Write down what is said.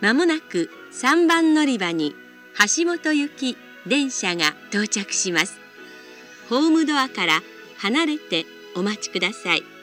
まもなく3番乗り場に橋本行き電車が到着します。ホームドアから離れてお待ちください。